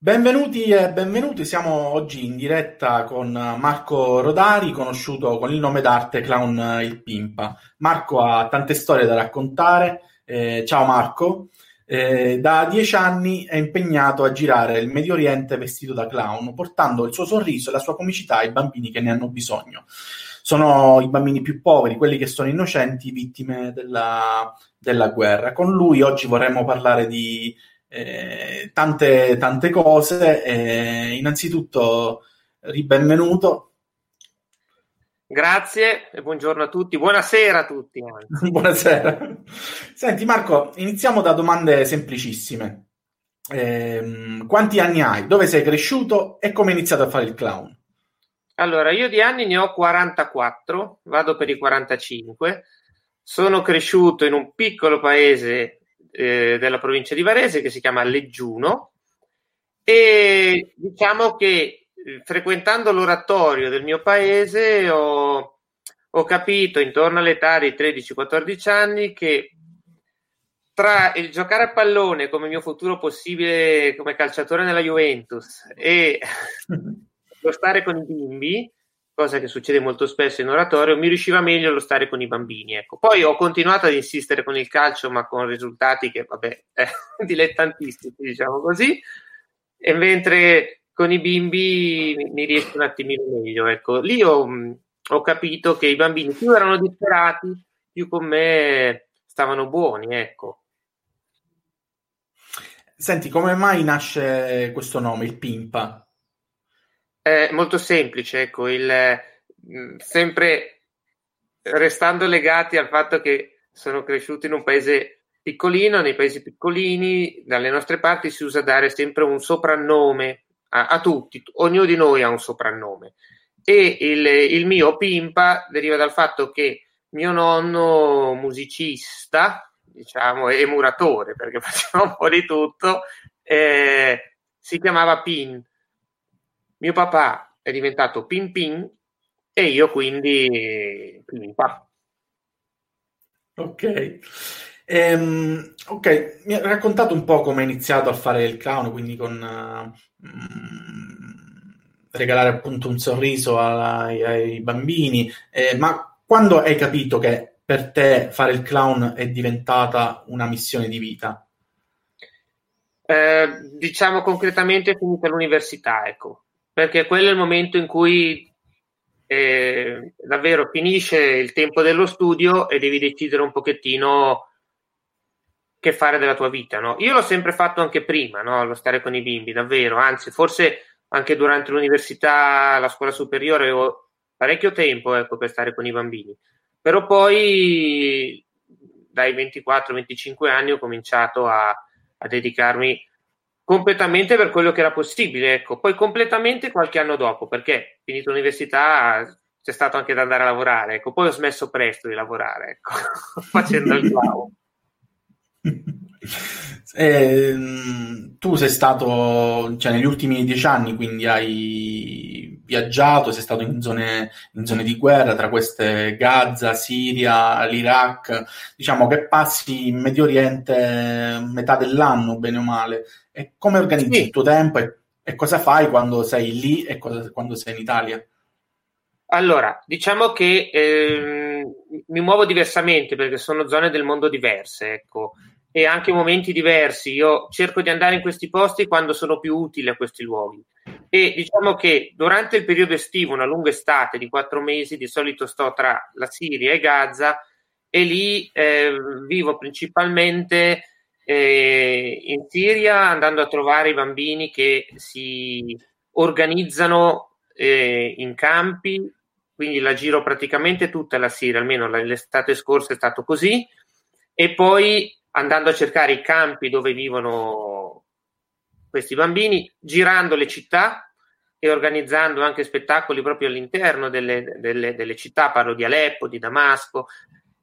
Benvenuti e benvenuti, siamo oggi in diretta con Marco Rodari, conosciuto con il nome d'arte Clown il Pimpa. Marco ha tante storie da raccontare. Eh, ciao Marco. Eh, da dieci anni è impegnato a girare il Medio Oriente vestito da clown, portando il suo sorriso e la sua comicità ai bambini che ne hanno bisogno. Sono i bambini più poveri, quelli che sono innocenti, vittime della, della guerra. Con lui oggi vorremmo parlare di eh, tante, tante cose. Eh, innanzitutto, ribenvenuto. Grazie e buongiorno a tutti. Buonasera a tutti. Buonasera. Senti Marco, iniziamo da domande semplicissime. Eh, quanti anni hai? Dove sei cresciuto e come hai iniziato a fare il clown? Allora, io di anni ne ho 44, vado per i 45. Sono cresciuto in un piccolo paese eh, della provincia di Varese che si chiama Leggiuno. E diciamo che eh, frequentando l'oratorio del mio paese ho, ho capito intorno all'età dei 13-14 anni che tra il giocare a pallone come mio futuro possibile come calciatore nella Juventus e lo stare con i bimbi cosa che succede molto spesso in oratorio, mi riusciva meglio lo stare con i bambini. Ecco. Poi ho continuato ad insistere con il calcio, ma con risultati che, vabbè, eh, dilettantistici, diciamo così, e mentre con i bimbi mi, riesco un attimino meglio. Ecco. Lì ho, ho, capito che i bambini più erano disperati, più con me stavano buoni, ecco. Senti, come mai nasce questo nome, il Pimpa? È molto semplice, ecco, il, mm, sempre restando legati al fatto che sono cresciuto in un paese piccolino, nei paesi piccolini, dalle nostre parti si usa dare sempre un soprannome a, a tutti, ognuno di noi ha un soprannome. E il, il mio Pimpa deriva dal fatto che mio nonno musicista, diciamo, e muratore, perché faceva un po' di tutto, eh, si chiamava Pin mio papà è diventato Pin Pin e io quindi Pimpa. Ok. Ehm, ok, mi ha raccontato un po' come hai iniziato a fare il clown, quindi con uh, regalare appunto un sorriso ai, ai bambini, eh, ma quando hai capito che per te fare il clown è diventata una missione di vita? Eh, diciamo concretamente finita l'università, ecco perché quello è il momento in cui eh, davvero finisce il tempo dello studio e devi decidere un pochettino che fare della tua vita. No? Io l'ho sempre fatto anche prima, no? lo stare con i bimbi, davvero, anzi forse anche durante l'università, la scuola superiore, avevo parecchio tempo ecco, per stare con i bambini. Però poi dai 24-25 anni ho cominciato a, a dedicarmi completamente per quello che era possibile, ecco. Poi completamente qualche anno dopo, perché finito l'università c'è stato anche da andare a lavorare, ecco. Poi ho smesso presto di lavorare, ecco, facendo il bravo. Eh, tu sei stato, cioè negli ultimi dieci anni, quindi hai viaggiato, sei stato in zone, in zone di guerra, tra queste Gaza, Siria, l'Iraq, diciamo che passi in Medio Oriente metà dell'anno, bene o male. E come organizzi sì. il tuo tempo e, e, cosa fai quando sei lì e cosa, quando sei in Italia? Allora, diciamo che eh, mi muovo diversamente perché sono zone del mondo diverse, ecco e anche momenti diversi. Io cerco di andare in questi posti quando sono più utili a questi luoghi. E diciamo che durante il periodo estivo, una lunga estate di quattro mesi, di solito sto tra la Siria e Gaza e lì eh, vivo principalmente eh, in Siria andando a trovare i bambini che si organizzano eh, in campi, quindi la giro praticamente tutta la Siria, almeno l'estate scorsa è stato così, e poi andando a cercare i campi dove vivono questi bambini, girando le città e organizzando anche spettacoli proprio all'interno delle, delle, delle città, parlo di Aleppo, di Damasco,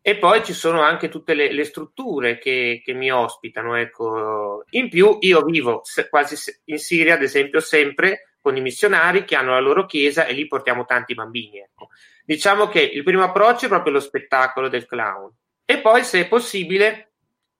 e poi ci sono anche tutte le, le strutture che, che, mi ospitano. Ecco. In più, io vivo quasi in Siria, ad esempio, sempre con i missionari che hanno la loro chiesa e lì portiamo tanti bambini. Ecco. Diciamo che il primo approccio è proprio lo spettacolo del clown. E poi, se è possibile,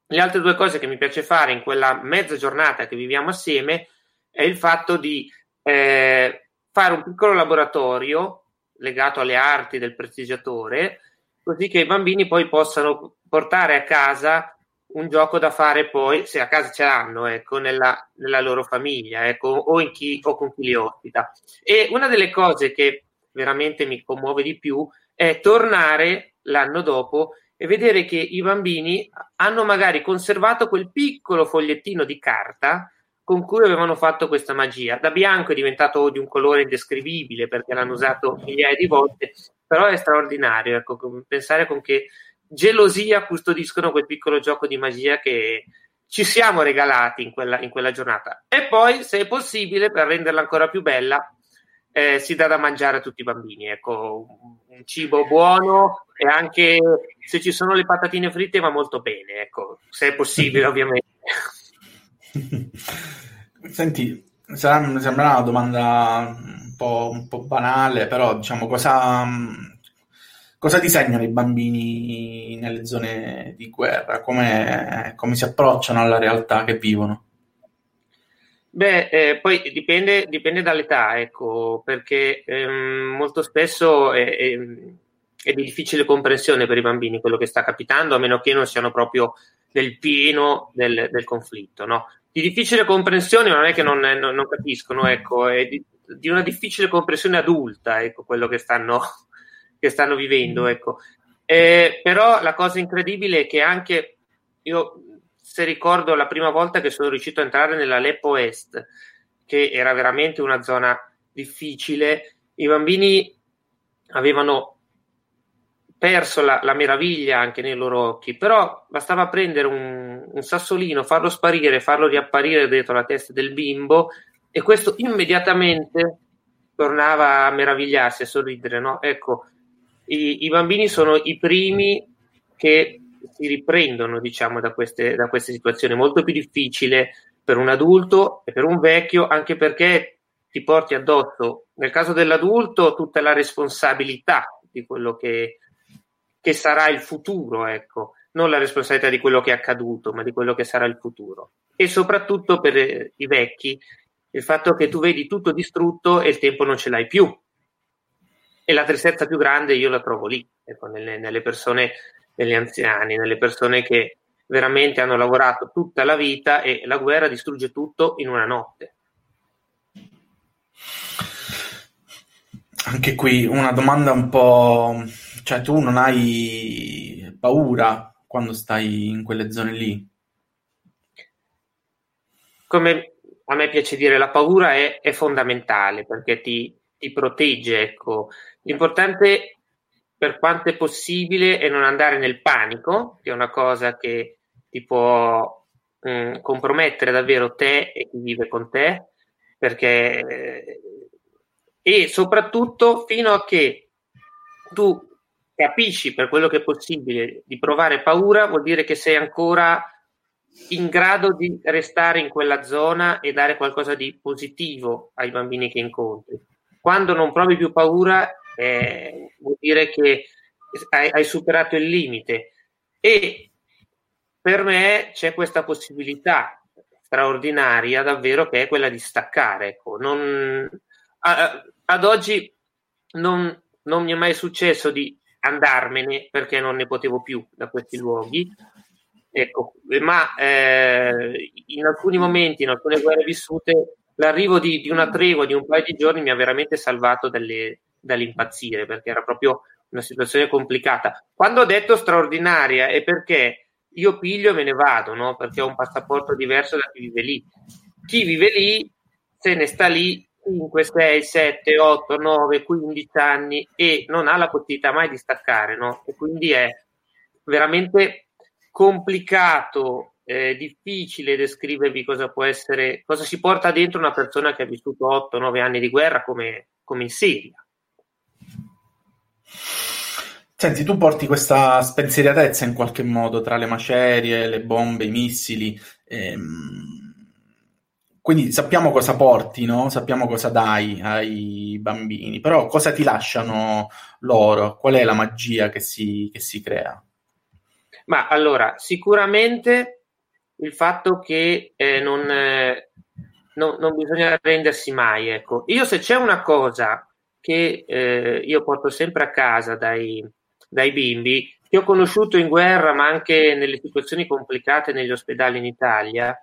le altre due cose che mi piace fare in quella mezza giornata che viviamo assieme è il fatto di eh, fare un piccolo laboratorio legato alle arti del prestigiatore, così che i bambini poi possano portare a casa un gioco da fare poi, se a casa ce l'hanno, ecco, nella, nella loro famiglia, ecco, o, chi, o con chi li ospita. E una delle cose che veramente mi commuove di più è tornare l'anno dopo e vedere che i bambini hanno magari conservato quel piccolo fogliettino di carta con cui avevano fatto questa magia. Da bianco è diventato di un colore indescrivibile perché l'hanno usato migliaia di volte, però è straordinario ecco, pensare con che gelosia custodiscono quel piccolo gioco di magia che ci siamo regalati in quella, in quella giornata. E poi, se è possibile, per renderla ancora più bella, eh, si dà da mangiare a tutti i bambini. Ecco, un cibo buono e anche se ci sono le patatine fritte va molto bene, ecco, se è possibile, ovviamente. Senti, sarà, sembra una domanda un po', un po', banale, però diciamo cosa, cosa disegnano i bambini nelle zone di guerra? Come, come si approcciano alla realtà che vivono? Beh, eh, poi dipende, dipende, dall'età, ecco, perché ehm, molto spesso è, è, è, di difficile comprensione per i bambini quello che sta capitando, a meno che non siano proprio nel pieno del, del conflitto, no? Di difficile comprensione non è che non, non, non capiscono, ecco, è di, di, una difficile comprensione adulta, ecco, quello che stanno, che stanno vivendo, mm. ecco. Eh, però la cosa incredibile è che anche io, se ricordo la prima volta che sono riuscito a entrare nella Leppo Est, che era veramente una zona difficile, i bambini avevano perso la, la, meraviglia anche nei loro occhi, però bastava prendere un, un, sassolino, farlo sparire, farlo riapparire dentro la testa del bimbo e questo immediatamente tornava a meravigliarsi, a sorridere. No? Ecco, i, i, bambini sono i primi che si riprendono diciamo, da, queste, da queste situazioni, molto più difficile per un adulto e per un vecchio, anche perché ti porti addosso, nel caso dell'adulto, tutta la responsabilità di quello che, che sarà il futuro, ecco, non la responsabilità di quello che è accaduto, ma di quello che sarà il futuro. E soprattutto per eh, i vecchi, il fatto che tu vedi tutto distrutto e il tempo non ce l'hai più. E la tristezza più grande io la trovo lì, ecco, nelle, nelle persone, negli anziani, nelle persone che veramente hanno lavorato tutta la vita e la guerra distrugge tutto in una notte. Anche qui una domanda un po' Cioè, tu non hai paura quando stai in quelle zone lì? Come a me piace dire, la paura è, è fondamentale perché ti, ti protegge. Ecco. L'importante, per quanto è possibile, è non andare nel panico, che è una cosa che ti può mh, mm, compromettere davvero te e chi vive con te, perché e soprattutto fino a che tu capisci per quello che è possibile di provare paura, vuol dire che sei ancora in grado di restare in quella zona e dare qualcosa di positivo ai bambini che incontri. Quando non provi più paura, eh, vuol dire che hai, hai superato il limite. E per me c'è questa possibilità straordinaria davvero che è quella di staccare. Ecco. Non, a, ad oggi non, non, mi è mai successo di andarmene perché non ne potevo più da questi luoghi. Ecco, ma eh, in alcuni momenti, in alcune guerre vissute, l'arrivo di, di, una tregua di un paio di giorni mi ha veramente salvato dalle, dall'impazzire perché era proprio una situazione complicata. Quando ho detto straordinaria è perché io piglio e me ne vado, no? perché ho un passaporto diverso da chi vive lì. Chi vive lì se ne sta lì 5, 6, 7, 8, 9, 15 anni e non ha la possibilità mai di staccare, no? E quindi è veramente complicato, eh, difficile descrivervi cosa può essere, cosa si porta dentro una persona che ha vissuto 8, 9 anni di guerra come, come in Siria. Senti, tu porti questa spensieratezza in qualche modo tra le macerie, le bombe, i missili. Ehm quindi sappiamo cosa porti, no? sappiamo cosa dai ai bambini, però cosa ti lasciano loro? Qual è la magia che si, che si crea? Ma allora, sicuramente il fatto che eh, non, eh, non, non, bisogna arrendersi mai. Ecco. Io se c'è una cosa che eh, io porto sempre a casa dai, dai bimbi, che ho conosciuto in guerra, ma anche nelle situazioni complicate negli ospedali in Italia,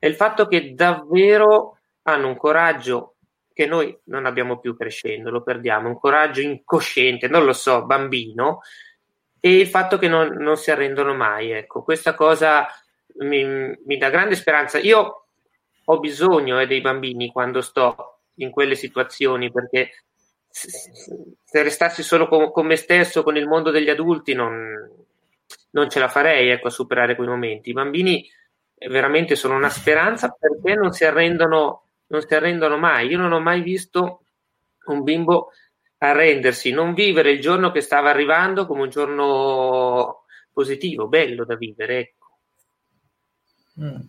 è il fatto che davvero hanno un coraggio che noi non abbiamo più crescendo, lo perdiamo, un coraggio incosciente, non lo so, bambino, e il fatto che non, non si arrendono mai. Ecco, questa cosa mi, mi dà grande speranza. Io ho bisogno eh, dei bambini quando sto in quelle situazioni perché se restassi solo con, con, me stesso, con il mondo degli adulti, non, non ce la farei ecco, a superare quei momenti. I bambini veramente sono una speranza perché non si arrendono, non si arrendono mai. Io non ho mai visto un bimbo arrendersi, non vivere il giorno che stava arrivando come un giorno positivo, bello da vivere. Ecco. Mm.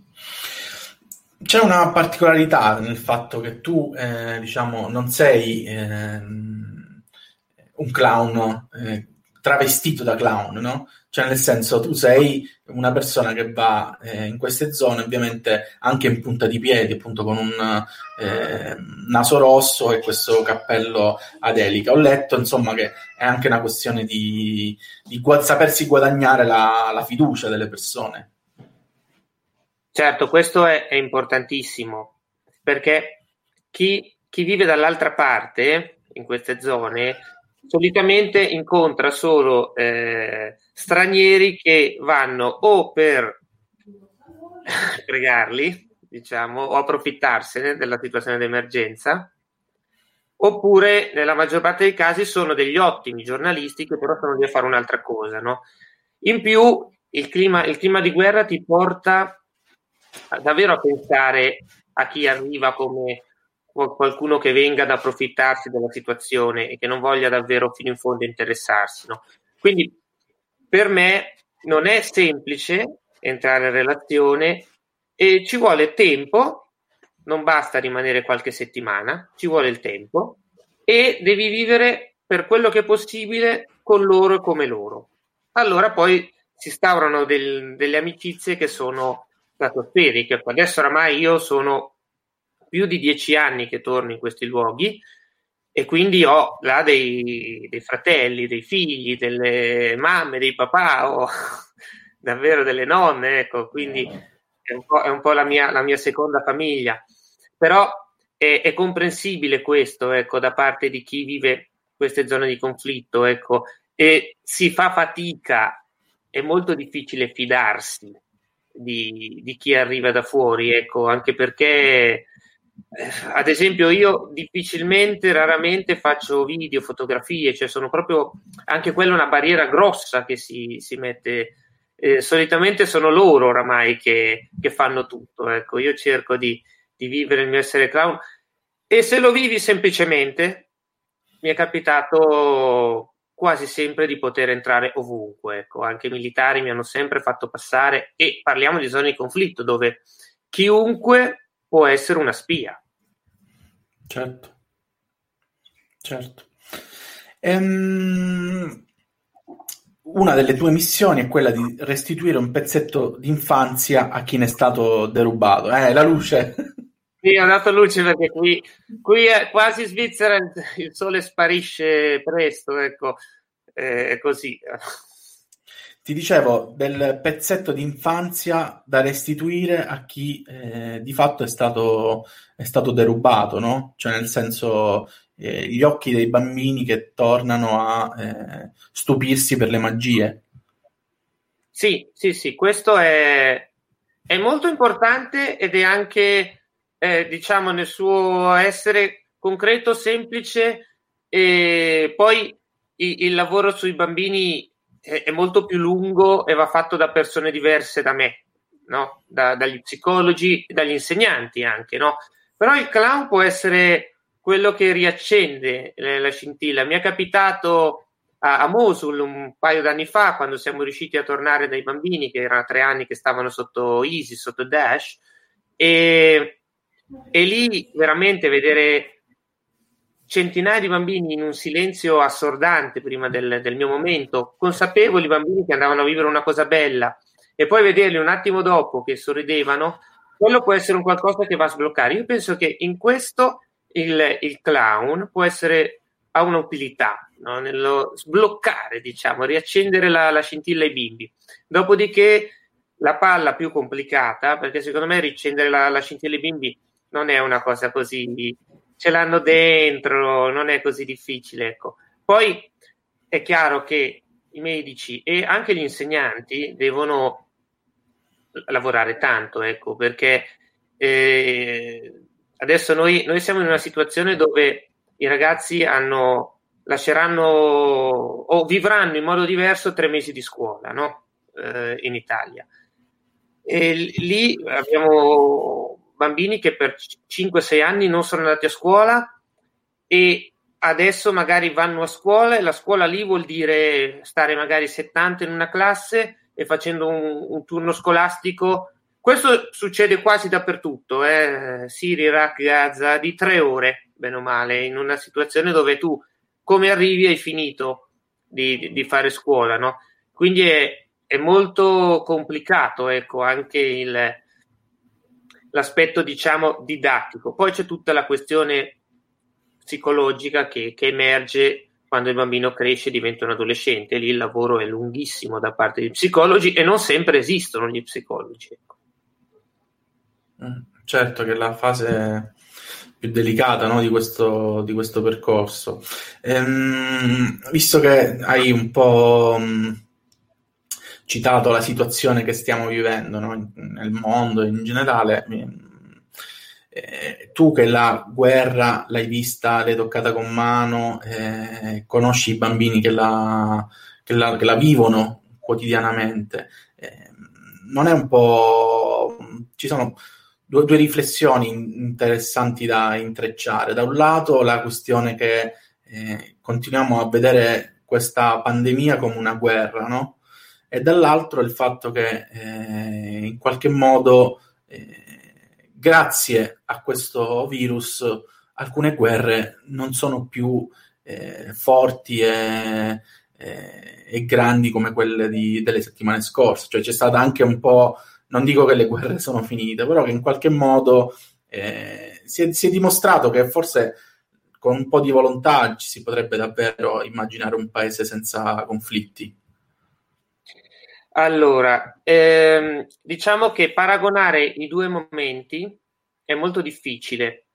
C'è una particolarità nel fatto che tu, eh, diciamo, non sei eh, un clown eh, travestito da clown, no? Cioè, nel senso, tu sei una persona che va eh, in queste zone, ovviamente anche in punta di piedi, appunto con un eh, naso rosso e questo cappello ad elica. Ho letto, insomma, che è anche una questione di, di gu- sapersi guadagnare la, la fiducia delle persone. Certo, questo è, è importantissimo perché chi, chi, vive dall'altra parte, in queste zone, solitamente incontra solo eh, stranieri che vanno o per fregarli, diciamo, o approfittarsene della situazione d'emergenza, oppure nella maggior parte dei casi sono degli ottimi giornalisti che però sono lì a fare un'altra cosa. No? In più, il clima, il clima di guerra ti porta davvero a pensare a chi arriva come qualcuno che venga ad approfittarsi della situazione e che non voglia davvero fino in fondo interessarsi. No? Quindi per me non è semplice entrare in relazione e ci vuole tempo, non basta rimanere qualche settimana, ci vuole il tempo e devi vivere per quello che è possibile con loro e come loro. Allora poi si instaurano del, delle amicizie che sono stratosferiche. Adesso oramai io sono più di dieci anni che torno in questi luoghi e quindi ho là dei, dei fratelli, dei figli, delle mamme, dei papà, ho davvero delle nonne, ecco, quindi è un po', è un po la, mia, la, mia, seconda famiglia. Però è, è, comprensibile questo, ecco, da parte di chi vive queste zone di conflitto, ecco, e si fa fatica, è molto difficile fidarsi di, di chi arriva da fuori, ecco, anche perché eh, ad esempio io difficilmente, raramente faccio video, fotografie, cioè sono proprio anche quella una barriera grossa che si, si mette. Eh, solitamente sono loro oramai che, che fanno tutto. Ecco, io cerco di, di, vivere il mio essere clown e se lo vivi semplicemente, mi è capitato quasi sempre di poter entrare ovunque. Ecco, anche i militari mi hanno sempre fatto passare e parliamo di zone di conflitto dove chiunque può essere una spia. Certo, certo. Ehm, una delle tue missioni è quella di restituire un pezzetto d'infanzia a chi ne è stato derubato. Eh, la luce. Sì, ho dato luce perché qui, qui è quasi Svizzera, il sole sparisce presto, ecco, è così. Ti dicevo del pezzetto di infanzia da restituire a chi eh, di fatto è stato, è stato derubato, no? Cioè nel senso eh, gli occhi dei bambini che tornano a eh, stupirsi per le magie. Sì, sì, sì, questo è, è molto importante ed è anche eh, diciamo, nel suo essere concreto, semplice e poi il, il lavoro sui bambini è, è, molto più lungo e va fatto da persone diverse da me, no? da, dagli psicologi e dagli insegnanti anche, no? Però il clown può essere quello che riaccende la, la scintilla. Mi è capitato a, a Mosul un paio d'anni fa, quando siamo riusciti a tornare dai bambini, che erano tre anni che stavano sotto ISIS, sotto Daesh, e e lì veramente vedere centinaia di bambini in un silenzio assordante prima del, del mio momento, consapevoli bambini che andavano a vivere una cosa bella, e poi vederli un attimo dopo che sorridevano, quello può essere un qualcosa che va a sbloccare. Io penso che in questo il, il clown può essere ha un'utilità no? nello sbloccare, diciamo, riaccendere la, la, scintilla ai bimbi. Dopodiché la palla più complicata, perché secondo me riaccendere la, la scintilla ai bimbi non è una cosa così, ce l'hanno dentro, non è così difficile. Ecco. Poi è chiaro che i medici e anche gli insegnanti devono lavorare tanto, ecco, perché eh, adesso noi, noi, siamo in una situazione dove i ragazzi hanno, lasceranno o vivranno in modo diverso tre mesi di scuola no? eh, in Italia. E lì abbiamo bambini che per 5-6 anni non sono andati a scuola e adesso magari vanno a scuola e la scuola lì vuol dire stare magari 70 in una classe e facendo un, un turno scolastico. Questo succede quasi dappertutto, eh? Siri, Iraq, Gaza, di tre ore, bene o male, in una situazione dove tu come arrivi hai finito di, di fare scuola, no? Quindi è, è molto complicato, ecco, anche il, l'aspetto, diciamo, didattico. Poi c'è tutta la questione psicologica che, che emerge quando il bambino cresce e diventa un adolescente. Lì il lavoro è lunghissimo da parte dei psicologi e non sempre esistono gli psicologi. Ecco. Mm, certo che la fase più delicata no, di, questo, di, questo, percorso. Ehm, visto che hai un po' mm, citato la situazione che stiamo vivendo no, nel mondo in generale, eh, tu che la guerra l'hai vista, l'hai toccata con mano, eh, conosci i bambini che la, che la, che la vivono quotidianamente, eh, non è un po'... ci sono due, due, riflessioni interessanti da intrecciare. Da un lato la questione che eh, continuiamo a vedere questa pandemia come una guerra, no? E dall'altro il fatto che eh, in qualche modo eh, grazie a questo virus alcune guerre non sono più eh, forti e, e, e, grandi come quelle di, delle settimane scorse, cioè c'è stata anche un po', non dico che le guerre sono finite, però che in qualche modo eh, si, è, si, è, dimostrato che forse con un po' di volontà ci si potrebbe davvero immaginare un paese senza conflitti. Allora, ehm, diciamo che paragonare i due momenti è molto difficile,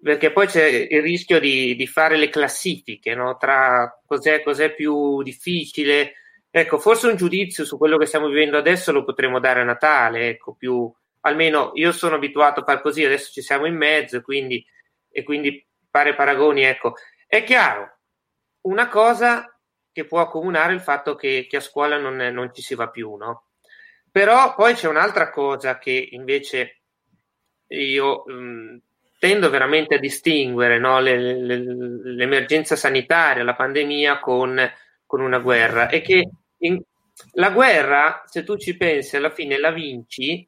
perché poi c'è il rischio di, di fare le classifiche no? tra cos'è, cos'è più difficile. Ecco, forse un giudizio su quello che stiamo vivendo adesso lo potremo dare a Natale, ecco, più, almeno io sono abituato a fare così, adesso ci siamo in mezzo, quindi, e quindi fare paragoni, ecco. È chiaro, una cosa che può accomunare il fatto che, che a scuola non, non, ci si va più, no? Però poi c'è un'altra cosa che invece io mh, mm, tendo veramente a distinguere no, le, le, l'emergenza sanitaria, la pandemia con, con una guerra e che in, la guerra, se tu ci pensi, alla fine la vinci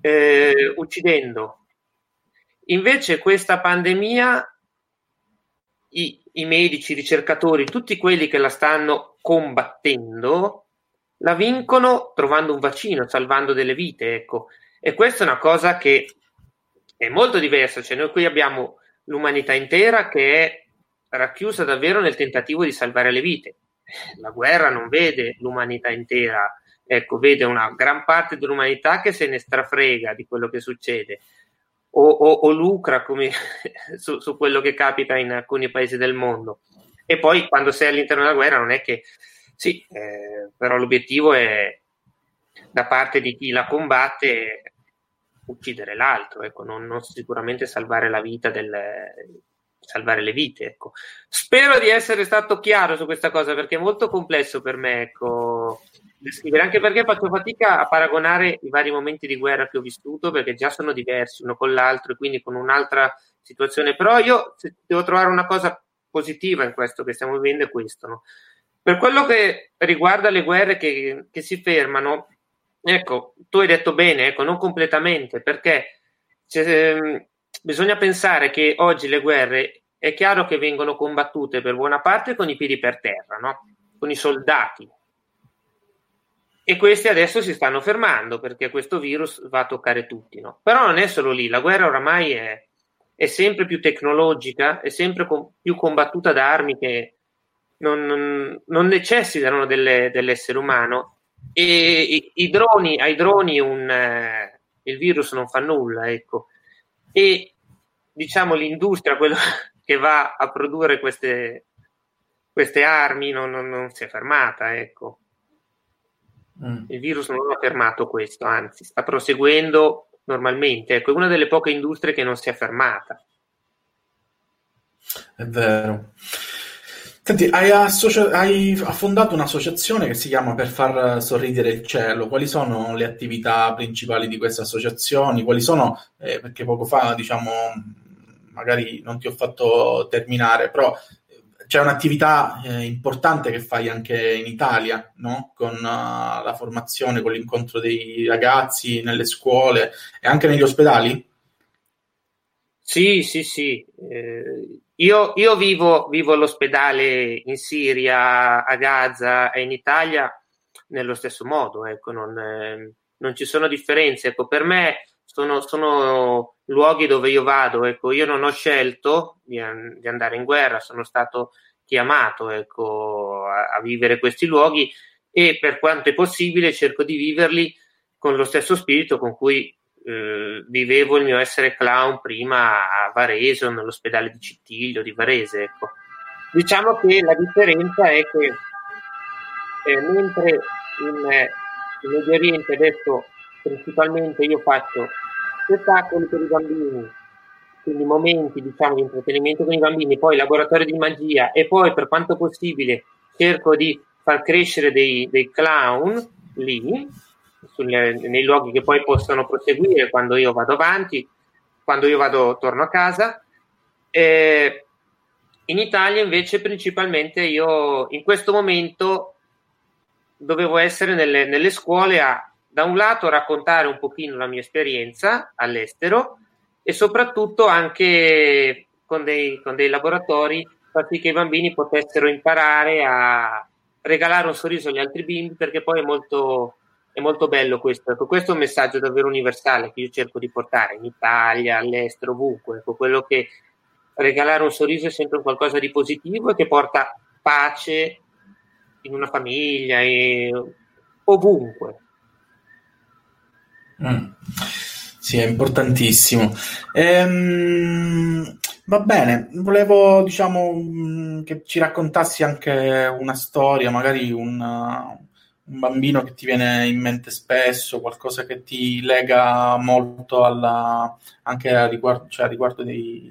eh, uccidendo. Invece questa pandemia i, i medici, i ricercatori, tutti quelli che la stanno combattendo, la vincono trovando un vaccino, salvando delle vite, ecco. E questa è una cosa che è molto diversa, cioè noi qui abbiamo l'umanità intera che è racchiusa davvero nel tentativo di salvare le vite. La guerra non vede l'umanità intera, ecco, vede una gran parte dell'umanità che se ne strafrega di quello che succede o, o, o lucra come, su, su, quello che capita in alcuni paesi del mondo. E poi quando sei all'interno della guerra non è che sì, eh, però l'obiettivo è da parte di chi la combatte uccidere l'altro, ecco, non, non, sicuramente salvare la vita del, salvare le vite. Ecco. Spero di essere stato chiaro su questa cosa perché è molto complesso per me ecco, descrivere, anche perché faccio fatica a paragonare i vari momenti di guerra che ho vissuto perché già sono diversi uno con l'altro e quindi con un'altra situazione. Però io devo trovare una cosa positiva in questo che stiamo vivendo è questo. No? Per quello che riguarda le guerre che, che si fermano, ecco, tu hai detto bene, ecco, non completamente, perché ehm, bisogna pensare che oggi le guerre è chiaro che vengono combattute per buona parte con i piedi per terra, no? con i soldati, e questi adesso si stanno fermando perché questo virus va a toccare tutti. No? Però non è solo lì, la guerra oramai è, è sempre più tecnologica, è sempre com- più combattuta da armi che non, non, non necessitano delle, dell'essere umano e i, i droni, ai droni un, eh, il virus non fa nulla, ecco. E diciamo l'industria, quello che va a produrre queste, queste armi, non, non si è fermata, ecco. Mm. Il virus non ha fermato questo, anzi sta proseguendo normalmente. Ecco, è una delle poche industrie che non si è fermata. È vero. Senti, hai, associa- hai fondato un'associazione che si chiama Per far sorridere il cielo. Quali sono le attività principali di queste associazioni? Quali sono, eh, perché poco fa, diciamo, magari non ti ho fatto terminare, però c'è un'attività eh, importante che fai anche in Italia, no? con uh, la formazione, con l'incontro dei ragazzi nelle scuole e anche negli ospedali? Sì, sì, sì. Eh, io, io vivo, vivo, all'ospedale in Siria, a Gaza e in Italia nello stesso modo, ecco, non, eh, non ci sono differenze. Ecco, per me sono, sono, luoghi dove io vado, ecco, io non ho scelto di, di andare in guerra, sono stato chiamato ecco, a, a, vivere questi luoghi e per quanto è possibile cerco di viverli con lo stesso spirito con cui eh, vivevo il mio essere clown prima a Varese o nell'ospedale di Cittiglio di Varese. Ecco. Diciamo che la differenza è che eh, mentre in, eh, in Medio Oriente adesso principalmente io faccio spettacoli per i bambini, quindi momenti diciamo, di intrattenimento con i bambini, poi laboratorio di magia e poi per quanto possibile cerco di far crescere dei, dei clown lì, sulle, nei luoghi che poi possono proseguire quando io vado avanti, quando io vado, torno a casa. E in Italia invece principalmente io in questo momento dovevo essere nelle, nelle scuole a da un lato raccontare un pochino la mia esperienza all'estero e soprattutto anche con dei, con dei laboratori far sì che i bambini potessero imparare a regalare un sorriso agli altri bimbi perché poi è molto, è molto bello questo. Ecco, questo è un messaggio davvero universale che io cerco di portare in Italia, all'estero, ovunque. Ecco, quello che regalare un sorriso è sempre qualcosa di positivo e che porta pace in una famiglia e ovunque. Mm. Sì, è importantissimo. Ehm, va bene, volevo diciamo mm, che ci raccontassi anche una storia, magari un, un bambino che ti viene in mente spesso, qualcosa che ti lega molto alla, anche a riguardo, cioè a riguardo dei,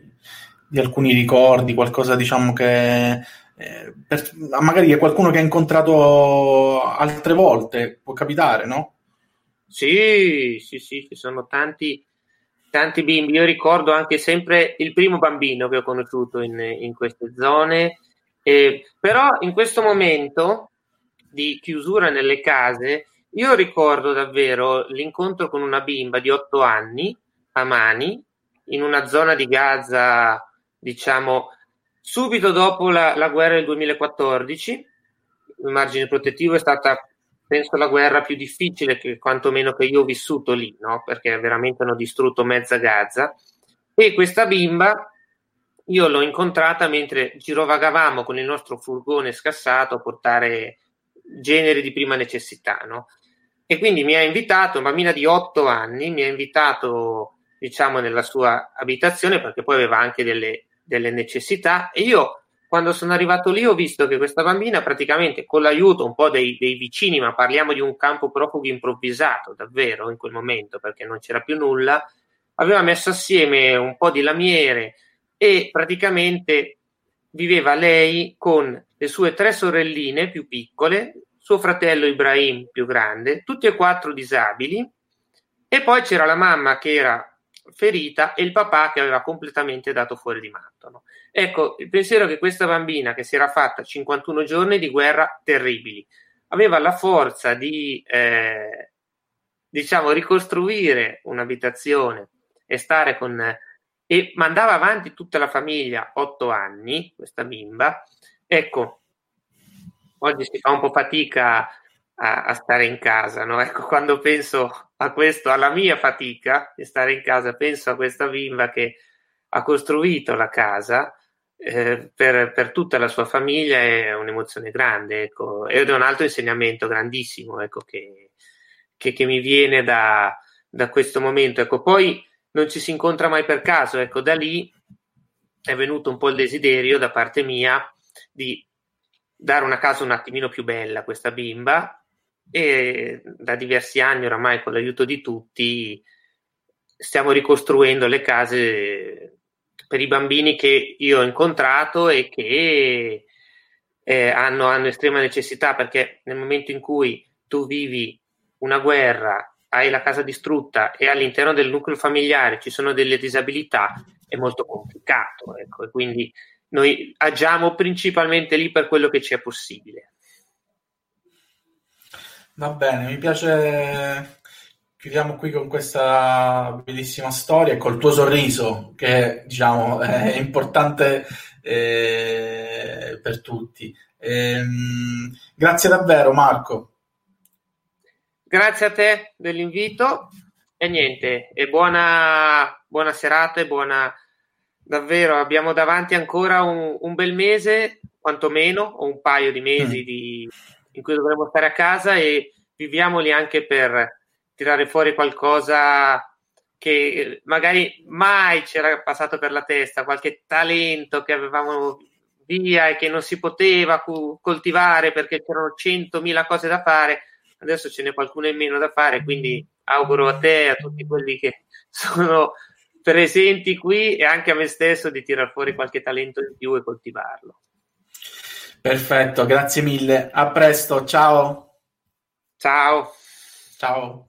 di alcuni ricordi, qualcosa diciamo che eh, per, magari è qualcuno che hai incontrato altre volte, può capitare, no? Sì, sì, sì, ci sono tanti, tanti bimbi. Io ricordo anche sempre il primo bambino che ho conosciuto in, in queste zone, eh, però in questo momento di chiusura nelle case, io ricordo davvero l'incontro con una bimba di otto anni a Mani, in una zona di Gaza, diciamo, subito dopo la, la guerra del 2014. Il margine protettivo è stata penso la guerra più difficile che quantomeno che io ho vissuto lì, no? perché veramente hanno distrutto mezza Gaza. E questa bimba io l'ho incontrata mentre girovagavamo con il nostro furgone scassato a portare generi di prima necessità. No? E quindi mi ha invitato, una bambina di otto anni, mi ha invitato diciamo nella sua abitazione perché poi aveva anche delle, delle necessità e io quando sono arrivato lì ho visto che questa bambina praticamente con l'aiuto un po' dei, dei, vicini, ma parliamo di un campo profughi improvvisato davvero in quel momento perché non c'era più nulla, aveva messo assieme un po' di lamiere e praticamente viveva lei con le sue tre sorelline più piccole, suo fratello Ibrahim più grande, tutti e quattro disabili e poi c'era la mamma che era ferita e il papà che aveva completamente dato fuori di matto. No? Ecco, il pensiero che questa bambina che si era fatta 51 giorni di guerra terribili, aveva la forza di, eh, diciamo, ricostruire un'abitazione e stare con... e mandava avanti tutta la famiglia, otto anni, questa bimba, ecco, oggi si fa un po' fatica a, a stare in casa. No? Ecco, quando penso a questo, alla mia fatica di stare in casa, penso a questa bimba che ha costruito la casa eh, per, per, tutta la sua famiglia è un'emozione grande ecco. ed è un altro insegnamento grandissimo ecco, che, che, che, mi viene da, da questo momento. Ecco, poi non ci si incontra mai per caso, ecco, da lì è venuto un po' il desiderio da parte mia di dare una casa un attimino più bella a questa bimba e da diversi anni oramai con l'aiuto di tutti stiamo ricostruendo le case per i bambini che io ho incontrato e che eh, hanno, hanno estrema necessità perché nel momento in cui tu vivi una guerra, hai la casa distrutta e all'interno del nucleo familiare ci sono delle disabilità, è molto complicato. Ecco, e quindi noi agiamo principalmente lì per quello che ci è possibile. Va bene, mi piace. Chiudiamo qui con questa bellissima storia e col tuo sorriso, che diciamo è importante eh, per tutti. Ehm, grazie davvero, Marco. Grazie a te dell'invito e niente, e buona, buona serata e buona davvero. Abbiamo davanti ancora un, un bel mese, quantomeno, o un paio di mesi mm. di in cui dovremo stare a casa e viviamoli anche per tirare fuori qualcosa che magari mai c'era passato per la testa, qualche talento che avevamo via e che non si poteva coltivare perché c'erano centomila cose da fare, adesso ce n'è qualcuno in meno da fare, quindi auguro a te e a tutti quelli che sono presenti qui e anche a me stesso di tirar fuori qualche talento in più e coltivarlo. Perfetto, grazie mille. A presto, ciao. Ciao. Ciao.